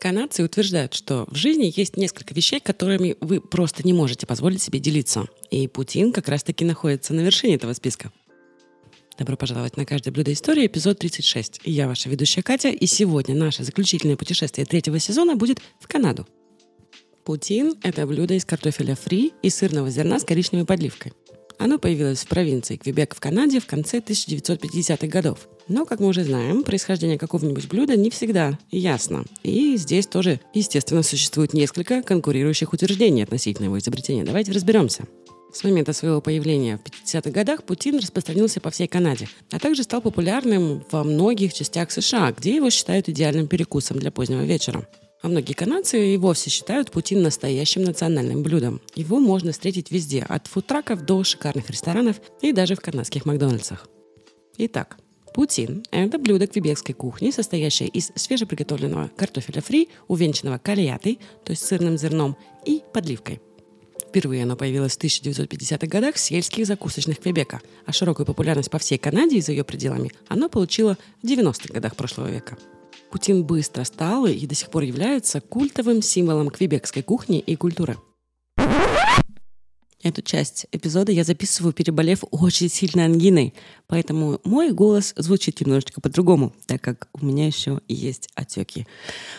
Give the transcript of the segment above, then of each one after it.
Канадцы утверждают, что в жизни есть несколько вещей, которыми вы просто не можете позволить себе делиться. И Путин как раз-таки находится на вершине этого списка. Добро пожаловать на «Каждое блюдо истории», эпизод 36. И я ваша ведущая Катя, и сегодня наше заключительное путешествие третьего сезона будет в Канаду. Путин – это блюдо из картофеля фри и сырного зерна с коричневой подливкой. Оно появилось в провинции Квебек в Канаде в конце 1950-х годов. Но, как мы уже знаем, происхождение какого-нибудь блюда не всегда ясно. И здесь тоже, естественно, существует несколько конкурирующих утверждений относительно его изобретения. Давайте разберемся. С момента своего появления в 50-х годах Путин распространился по всей Канаде, а также стал популярным во многих частях США, где его считают идеальным перекусом для позднего вечера. А многие канадцы и вовсе считают путин настоящим национальным блюдом. Его можно встретить везде, от фудтраков до шикарных ресторанов и даже в канадских Макдональдсах. Итак, путин – это блюдо квебекской кухни, состоящее из свежеприготовленного картофеля фри, увенчанного кальятой, то есть сырным зерном, и подливкой. Впервые оно появилось в 1950-х годах в сельских закусочных Квебека, а широкую популярность по всей Канаде и за ее пределами оно получило в 90-х годах прошлого века. Путин быстро стал и до сих пор является культовым символом квебекской кухни и культуры. Эту часть эпизода я записываю, переболев очень сильной ангиной, поэтому мой голос звучит немножечко по-другому, так как у меня еще есть отеки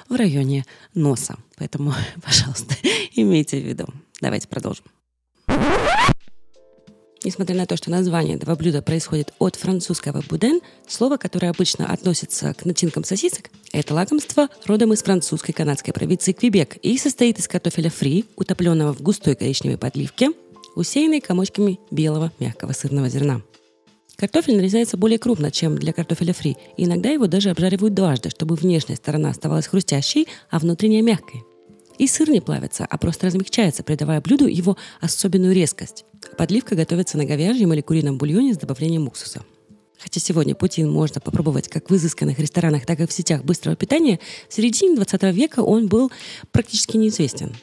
в районе носа. Поэтому, пожалуйста, имейте в виду. Давайте продолжим. Несмотря на то, что название этого блюда происходит от французского «буден», слово, которое обычно относится к начинкам сосисок, это лакомство родом из французской канадской провинции Квебек и состоит из картофеля фри, утопленного в густой коричневой подливке, усеянной комочками белого мягкого сырного зерна. Картофель нарезается более крупно, чем для картофеля фри, и иногда его даже обжаривают дважды, чтобы внешняя сторона оставалась хрустящей, а внутренняя мягкой. И сыр не плавится, а просто размягчается, придавая блюду его особенную резкость. Подливка готовится на говяжьем или курином бульоне с добавлением уксуса. Хотя сегодня путин можно попробовать как в изысканных ресторанах, так и в сетях быстрого питания, в середине 20 века он был практически неизвестен.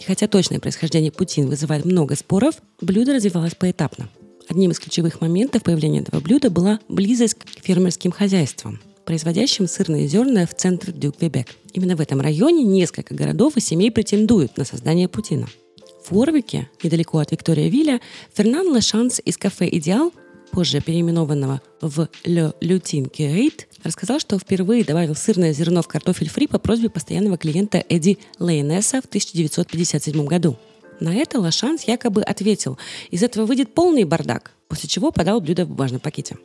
И хотя точное происхождение путин вызывает много споров, блюдо развивалось поэтапно. Одним из ключевых моментов появления этого блюда была близость к фермерским хозяйствам, производящим сырные зерна в центр Дюк-Вебек. Именно в этом районе несколько городов и семей претендуют на создание путина – в Уорвике, недалеко от Виктория-Вилля, Фернан Лешанс из кафе «Идеал», позже переименованного в «Le Lutin Curate», рассказал, что впервые добавил сырное зерно в картофель фри по просьбе постоянного клиента Эдди Лейнеса в 1957 году. На это Лашанс якобы ответил, из этого выйдет полный бардак, после чего подал блюдо в бумажном пакете.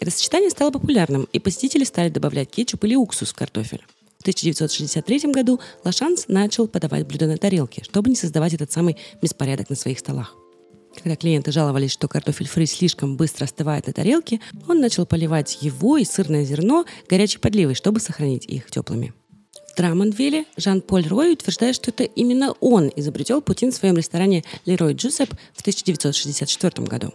Это сочетание стало популярным, и посетители стали добавлять кетчуп или уксус в картофель. В 1963 году Лашанс начал подавать блюда на тарелке, чтобы не создавать этот самый беспорядок на своих столах. Когда клиенты жаловались, что картофель фри слишком быстро остывает на тарелке, он начал поливать его и сырное зерно горячей подливой, чтобы сохранить их теплыми. В Драмонвилле Жан-Поль Рой утверждает, что это именно он изобретел путин в своем ресторане «Лерой Джусеп» в 1964 году.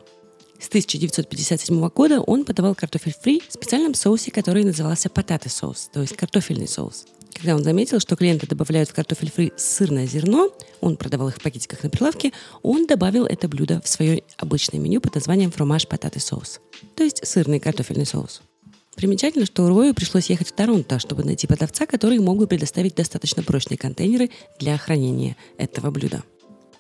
С 1957 года он подавал картофель фри в специальном соусе, который назывался потаты соус, то есть картофельный соус. Когда он заметил, что клиенты добавляют в картофель фри сырное зерно, он продавал их в пакетиках на прилавке, он добавил это блюдо в свое обычное меню под названием фромаж потаты соус, то есть сырный картофельный соус. Примечательно, что Рою пришлось ехать в Торонто, чтобы найти продавца, который мог бы предоставить достаточно прочные контейнеры для хранения этого блюда.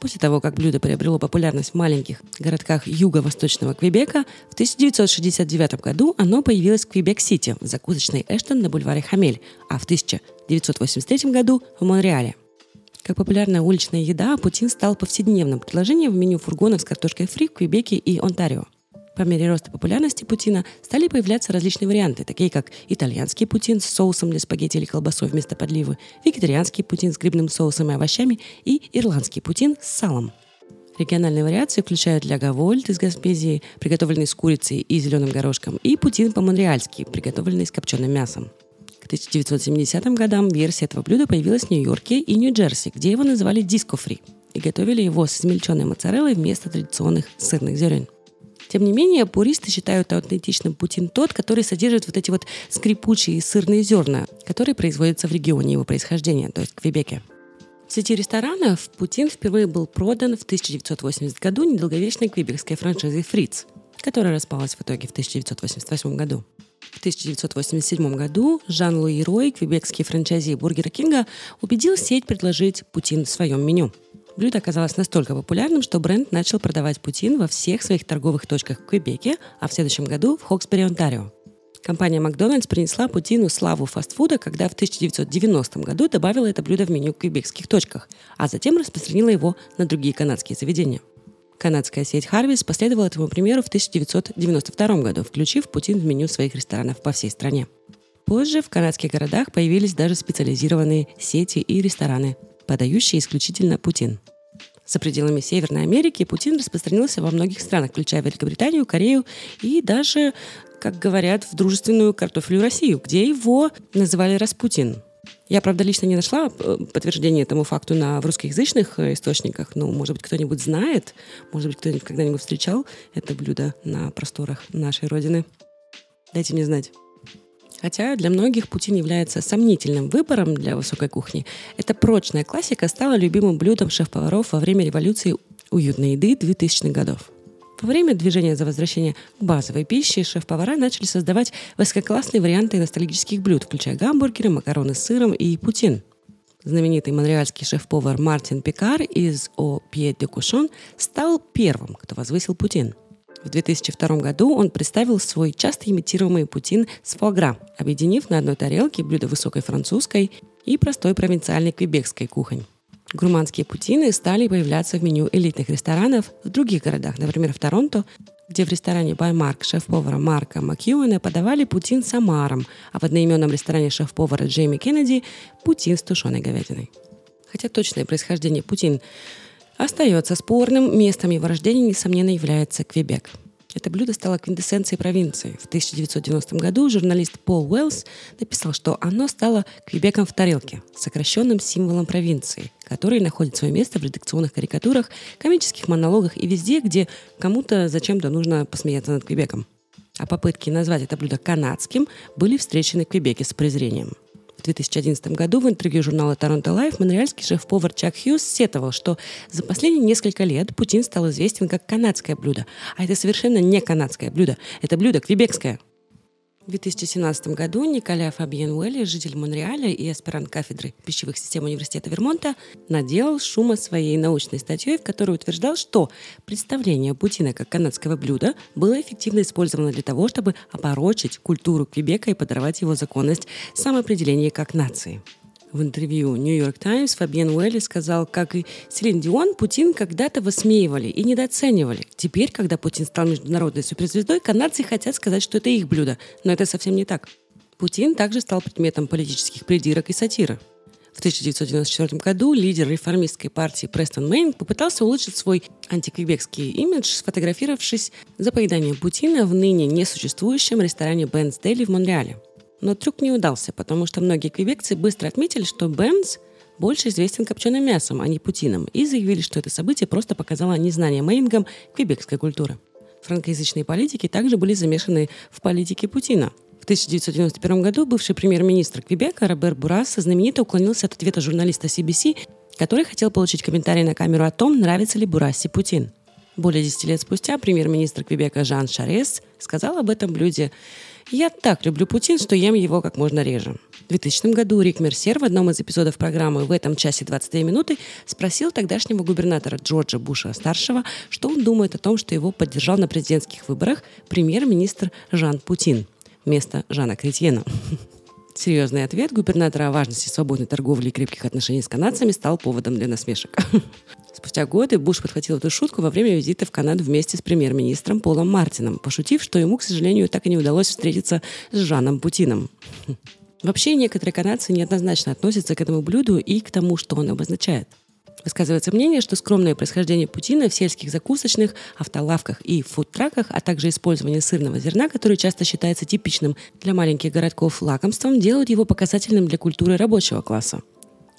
После того, как блюдо приобрело популярность в маленьких городках юго-восточного Квебека, в 1969 году оно появилось в Квебек-Сити, в закусочной Эштон на бульваре Хамель, а в 1983 году в Монреале. Как популярная уличная еда, путин стал повседневным предложением в меню фургонов с картошкой фри в Квебеке и Онтарио. По мере роста популярности путина стали появляться различные варианты, такие как итальянский путин с соусом для спагетти или колбасой вместо подливы, вегетарианский путин с грибным соусом и овощами и ирландский путин с салом. Региональные вариации включают лягавольт из Гаспезии, приготовленный с курицей и зеленым горошком, и путин по-монреальски, приготовленный с копченым мясом. К 1970 годам версия этого блюда появилась в Нью-Йорке и Нью-Джерси, где его называли диско-фри, и готовили его с измельченной моцареллой вместо традиционных сырных зерен. Тем не менее, пуристы считают аутентичным Путин тот, который содержит вот эти вот скрипучие сырные зерна, которые производятся в регионе его происхождения, то есть в Квебеке. В сети ресторанов Путин впервые был продан в 1980 году недолговечной квебекской франшизой «Фриц», которая распалась в итоге в 1988 году. В 1987 году Жан-Луи Рой, квебекский франчайзи Бургера Кинга, убедил сеть предложить путин в своем меню. Блюдо оказалось настолько популярным, что бренд начал продавать путин во всех своих торговых точках в Квебеке, а в следующем году в Хоксбери, Онтарио. Компания Макдональдс принесла Путину славу фастфуда, когда в 1990 году добавила это блюдо в меню квебекских точках, а затем распространила его на другие канадские заведения. Канадская сеть Харвис последовала этому примеру в 1992 году, включив Путин в меню своих ресторанов по всей стране. Позже в канадских городах появились даже специализированные сети и рестораны, подающие исключительно Путин. За пределами Северной Америки Путин распространился во многих странах, включая Великобританию, Корею и даже, как говорят, в дружественную картофелю Россию, где его называли Распутин. Я, правда, лично не нашла э, подтверждения этому факту на в русскоязычных э, источниках. Ну, может быть, кто-нибудь знает, может быть, кто-нибудь когда-нибудь встречал это блюдо на просторах нашей Родины. Дайте мне знать. Хотя для многих Путин является сомнительным выбором для высокой кухни, эта прочная классика стала любимым блюдом шеф-поваров во время революции уютной еды 2000-х годов. Во время движения за возвращение к базовой пище шеф-повара начали создавать высококлассные варианты ностальгических блюд, включая гамбургеры, макароны с сыром и путин. Знаменитый монреальский шеф-повар Мартин Пикар из «О Пье де Кушон» стал первым, кто возвысил путин – в 2002 году он представил свой часто имитируемый путин с фуагра, объединив на одной тарелке блюда высокой французской и простой провинциальной квебекской кухонь. Гурманские путины стали появляться в меню элитных ресторанов в других городах, например, в Торонто, где в ресторане Баймарк шеф-повара Марка Макьюэна подавали путин с омаром, а в одноименном ресторане шеф-повара Джейми Кеннеди – путин с тушеной говядиной. Хотя точное происхождение путин Остается спорным, местом его рождения, несомненно, является Квебек. Это блюдо стало квинтэссенцией провинции. В 1990 году журналист Пол Уэллс написал, что оно стало Квебеком в тарелке, сокращенным символом провинции, который находит свое место в редакционных карикатурах, комических монологах и везде, где кому-то зачем-то нужно посмеяться над Квебеком. А попытки назвать это блюдо канадским были встречены в Квебеке с презрением – 2011 году в интервью журнала «Toronto Life» монреальский шеф-повар Чак Хьюз сетовал, что за последние несколько лет Путин стал известен как канадское блюдо. А это совершенно не канадское блюдо. Это блюдо квебекское. В 2017 году Николя Фабьен Уэлли, житель Монреаля и аспирант кафедры пищевых систем Университета Вермонта, наделал шума своей научной статьей, в которой утверждал, что представление Путина как канадского блюда было эффективно использовано для того, чтобы опорочить культуру Квебека и подорвать его законность самоопределения как нации. В интервью «Нью-Йорк Таймс» Фабиен Уэлли сказал, как и Селин Дион, Путин когда-то высмеивали и недооценивали. Теперь, когда Путин стал международной суперзвездой, канадцы хотят сказать, что это их блюдо. Но это совсем не так. Путин также стал предметом политических придирок и сатиры. В 1994 году лидер реформистской партии Престон Мейн попытался улучшить свой антиквебекский имидж, сфотографировавшись за поеданием Путина в ныне несуществующем ресторане Бенс Дели в Монреале. Но трюк не удался, потому что многие квебекцы быстро отметили, что Бенц больше известен копченым мясом, а не путином, и заявили, что это событие просто показало незнание Мейнгом квебекской культуры. Франкоязычные политики также были замешаны в политике Путина. В 1991 году бывший премьер-министр Квебека Робер Бурас знаменито уклонился от ответа журналиста CBC, который хотел получить комментарий на камеру о том, нравится ли Бураси Путин. Более 10 лет спустя премьер-министр Квебека Жан Шарес сказал об этом блюде я так люблю Путин, что ем его как можно реже. В 2000 году Рик Мерсер в одном из эпизодов программы «В этом часе 22 минуты» спросил тогдашнего губернатора Джорджа Буша-старшего, что он думает о том, что его поддержал на президентских выборах премьер-министр Жан Путин вместо Жана Кретьена. Серьезный ответ губернатора о важности свободной торговли и крепких отношений с канадцами стал поводом для насмешек. Спустя годы Буш подхватил эту шутку во время визита в Канаду вместе с премьер-министром Полом Мартином, пошутив, что ему, к сожалению, так и не удалось встретиться с Жаном Путиным. Вообще, некоторые канадцы неоднозначно относятся к этому блюду и к тому, что он обозначает. Высказывается мнение, что скромное происхождение Путина в сельских закусочных, автолавках и фудтраках, а также использование сырного зерна, которое часто считается типичным для маленьких городков лакомством, делают его показательным для культуры рабочего класса.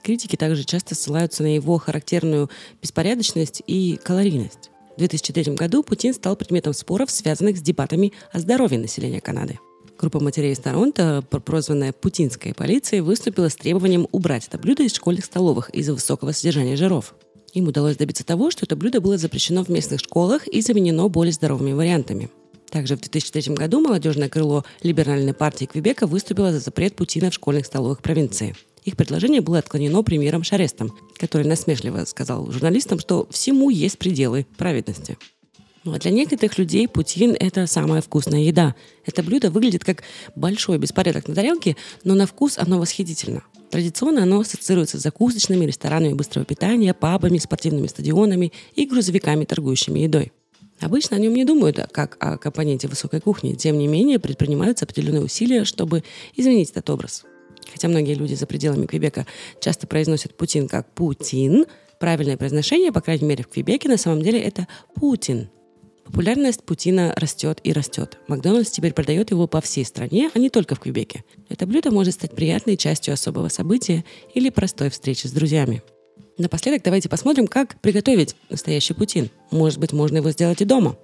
Критики также часто ссылаются на его характерную беспорядочность и калорийность. В 2003 году Путин стал предметом споров, связанных с дебатами о здоровье населения Канады. Группа матерей из Торонто, прозванная «Путинской полицией», выступила с требованием убрать это блюдо из школьных столовых из-за высокого содержания жиров. Им удалось добиться того, что это блюдо было запрещено в местных школах и заменено более здоровыми вариантами – Также в 2003 году молодежное крыло либеральной партии Квебека выступило за запрет путина в школьных столовых провинции. Их предложение было отклонено премьером Шарестом, который насмешливо сказал журналистам, что всему есть пределы праведности. Ну а для некоторых людей путин – это самая вкусная еда. Это блюдо выглядит как большой беспорядок на тарелке, но на вкус оно восхитительно. Традиционно оно ассоциируется с закусочными, ресторанами быстрого питания, пабами, спортивными стадионами и грузовиками, торгующими едой. Обычно о нем не думают как о компоненте высокой кухни. Тем не менее, предпринимаются определенные усилия, чтобы изменить этот образ. Хотя многие люди за пределами Квебека часто произносят Путин как Путин, правильное произношение, по крайней мере в Квебеке, на самом деле это Путин. Популярность Путина растет и растет. Макдональдс теперь продает его по всей стране, а не только в Квебеке. Это блюдо может стать приятной частью особого события или простой встречи с друзьями. Напоследок давайте посмотрим, как приготовить настоящий путин. Может быть, можно его сделать и дома.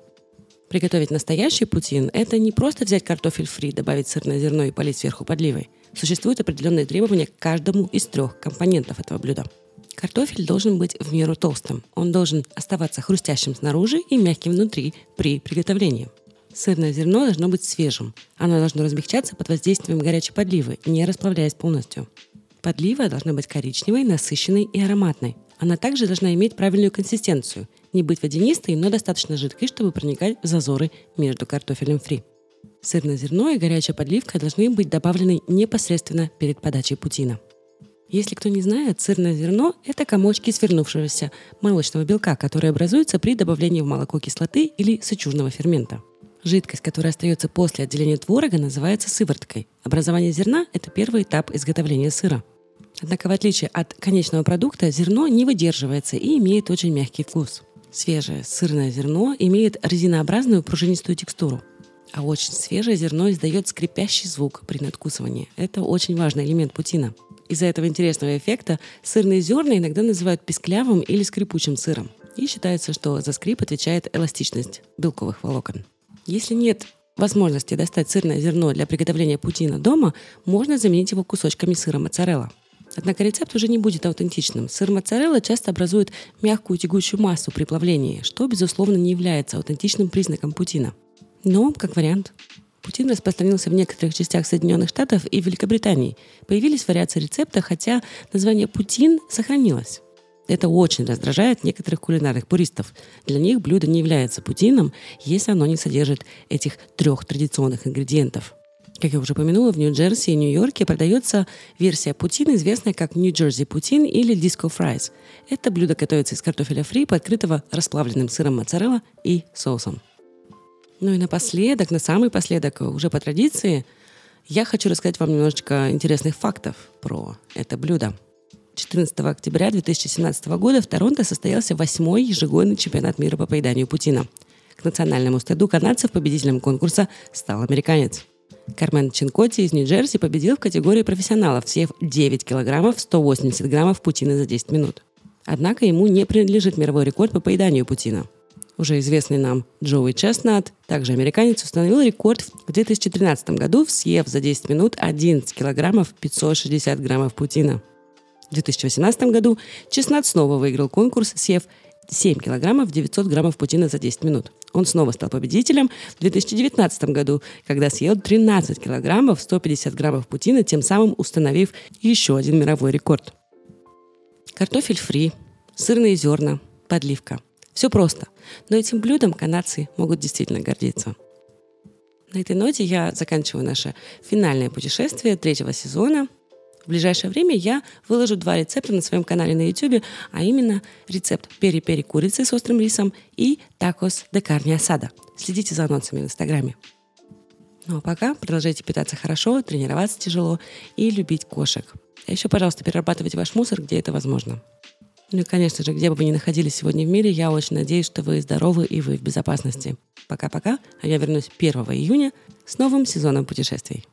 Приготовить настоящий путин – это не просто взять картофель фри, добавить сырное зерно и полить сверху подливой. Существуют определенные требования к каждому из трех компонентов этого блюда. Картофель должен быть в меру толстым. Он должен оставаться хрустящим снаружи и мягким внутри при приготовлении. Сырное зерно должно быть свежим. Оно должно размягчаться под воздействием горячей подливы, не расплавляясь полностью. Подлива должна быть коричневой, насыщенной и ароматной. Она также должна иметь правильную консистенцию, не быть водянистой, но достаточно жидкой, чтобы проникать в зазоры между картофелем фри. Сырное зерно и горячая подливка должны быть добавлены непосредственно перед подачей путина. Если кто не знает, сырное зерно – это комочки свернувшегося молочного белка, которые образуются при добавлении в молоко кислоты или сычужного фермента. Жидкость, которая остается после отделения творога, называется сывороткой. Образование зерна – это первый этап изготовления сыра. Однако, в отличие от конечного продукта, зерно не выдерживается и имеет очень мягкий вкус. Свежее сырное зерно имеет резинообразную пружинистую текстуру, а очень свежее зерно издает скрипящий звук при надкусывании. Это очень важный элемент путина. Из-за этого интересного эффекта сырные зерна иногда называют песклявым или скрипучим сыром. И считается, что за скрип отвечает эластичность белковых волокон. Если нет возможности достать сырное зерно для приготовления путина дома, можно заменить его кусочками сыра моцарелла. Однако рецепт уже не будет аутентичным. Сыр моцарелла часто образует мягкую тягучую массу при плавлении, что, безусловно, не является аутентичным признаком путина. Но, как вариант, Путин распространился в некоторых частях Соединенных Штатов и Великобритании. Появились вариации рецепта, хотя название «путин» сохранилось. Это очень раздражает некоторых кулинарных пуристов. Для них блюдо не является путином, если оно не содержит этих трех традиционных ингредиентов. Как я уже упомянула, в Нью-Джерси и Нью-Йорке продается версия путин, известная как Нью-Джерси путин или disco fries. Это блюдо готовится из картофеля фри, покрытого расплавленным сыром моцарелла и соусом. Ну и напоследок, на самый последок, уже по традиции, я хочу рассказать вам немножечко интересных фактов про это блюдо. 14 октября 2017 года в Торонто состоялся восьмой ежегодный чемпионат мира по поеданию путина. К национальному стыду канадцев победителем конкурса стал американец. Кармен Чинкоти из Нью-Джерси победил в категории профессионалов, съев 9 килограммов 180 граммов путина за 10 минут. Однако ему не принадлежит мировой рекорд по поеданию путина – уже известный нам Джоуи Честнат, также американец, установил рекорд в 2013 году, съев за 10 минут 11 килограммов 560 граммов путина. В 2018 году Честнат снова выиграл конкурс, съев 7 килограммов 900 граммов путина за 10 минут. Он снова стал победителем в 2019 году, когда съел 13 килограммов 150 граммов путина, тем самым установив еще один мировой рекорд. Картофель фри, сырные зерна, подливка – все просто. Но этим блюдом канадцы могут действительно гордиться. На этой ноте я заканчиваю наше финальное путешествие третьего сезона. В ближайшее время я выложу два рецепта на своем канале на YouTube, а именно рецепт пери-пери курицы с острым рисом и такос де карни асада. Следите за анонсами в Инстаграме. Ну а пока продолжайте питаться хорошо, тренироваться тяжело и любить кошек. А еще, пожалуйста, перерабатывайте ваш мусор, где это возможно. Ну и, конечно же, где бы вы ни находились сегодня в мире, я очень надеюсь, что вы здоровы и вы в безопасности. Пока-пока, а я вернусь 1 июня с новым сезоном путешествий.